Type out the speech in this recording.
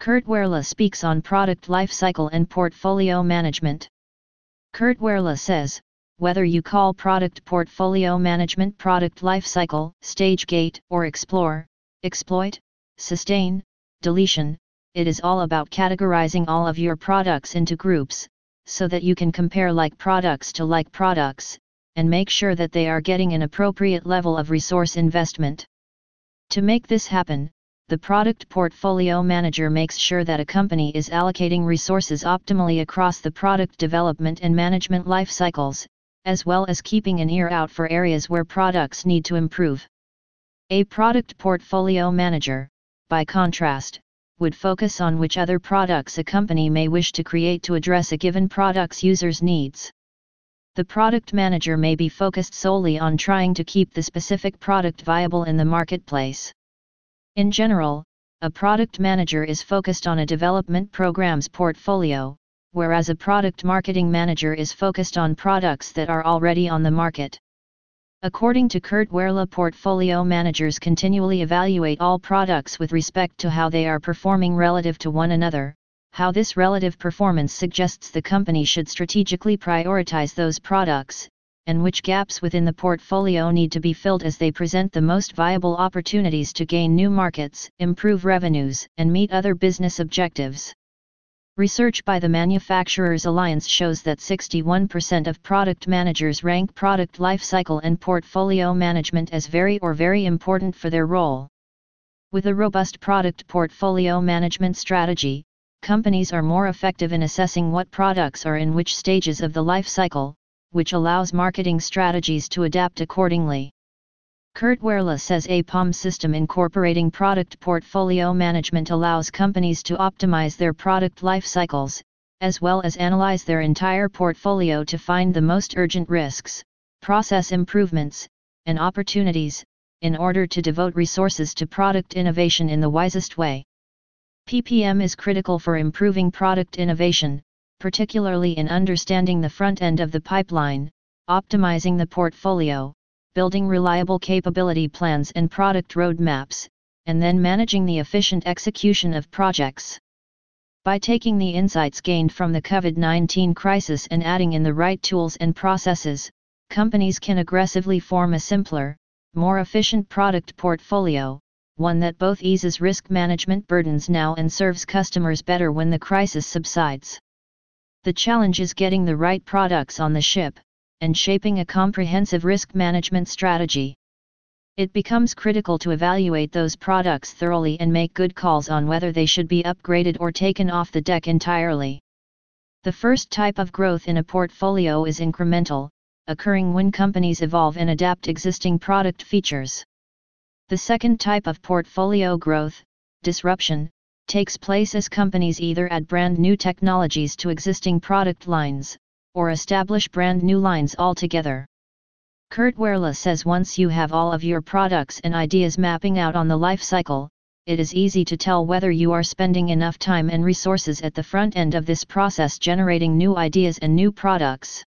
Kurt Wehrle speaks on product lifecycle and portfolio management. Kurt Wehrle says, whether you call product portfolio management product lifecycle, stage gate, or explore, exploit, sustain, deletion, it is all about categorizing all of your products into groups, so that you can compare like products to like products, and make sure that they are getting an appropriate level of resource investment. To make this happen, the product portfolio manager makes sure that a company is allocating resources optimally across the product development and management life cycles, as well as keeping an ear out for areas where products need to improve. A product portfolio manager, by contrast, would focus on which other products a company may wish to create to address a given product's users' needs. The product manager may be focused solely on trying to keep the specific product viable in the marketplace. In general, a product manager is focused on a development program's portfolio, whereas a product marketing manager is focused on products that are already on the market. According to Kurt Wehrle portfolio managers continually evaluate all products with respect to how they are performing relative to one another, how this relative performance suggests the company should strategically prioritize those products, and which gaps within the portfolio need to be filled as they present the most viable opportunities to gain new markets, improve revenues, and meet other business objectives. Research by the Manufacturers Alliance shows that 61% of product managers rank product lifecycle and portfolio management as very or very important for their role. With a robust product portfolio management strategy, companies are more effective in assessing what products are in which stages of the life cycle, which allows marketing strategies to adapt accordingly. Kurt Wehrle says a POM system incorporating product portfolio management allows companies to optimize their product life cycles, as well as analyze their entire portfolio to find the most urgent risks, process improvements, and opportunities, in order to devote resources to product innovation in the wisest way. PPM is critical for improving product innovation, particularly in understanding the front end of the pipeline, optimizing the portfolio, building reliable capability plans and product roadmaps, and then managing the efficient execution of projects. By taking the insights gained from the COVID 19 crisis and adding in the right tools and processes, companies can aggressively form a simpler, more efficient product portfolio, one that both eases risk management burdens now and serves customers better when the crisis subsides. The challenge is getting the right products on the ship, and shaping a comprehensive risk management strategy. It becomes critical to evaluate those products thoroughly and make good calls on whether they should be upgraded or taken off the deck entirely. The first type of growth in a portfolio is incremental, occurring when companies evolve and adapt existing product features. The second type of portfolio growth, disruption, takes place as companies either add brand new technologies to existing product lines, or establish brand new lines altogether. Kurt Wehrle says once you have all of your products and ideas mapping out on the life cycle, it is easy to tell whether you are spending enough time and resources at the front end of this process generating new ideas and new products.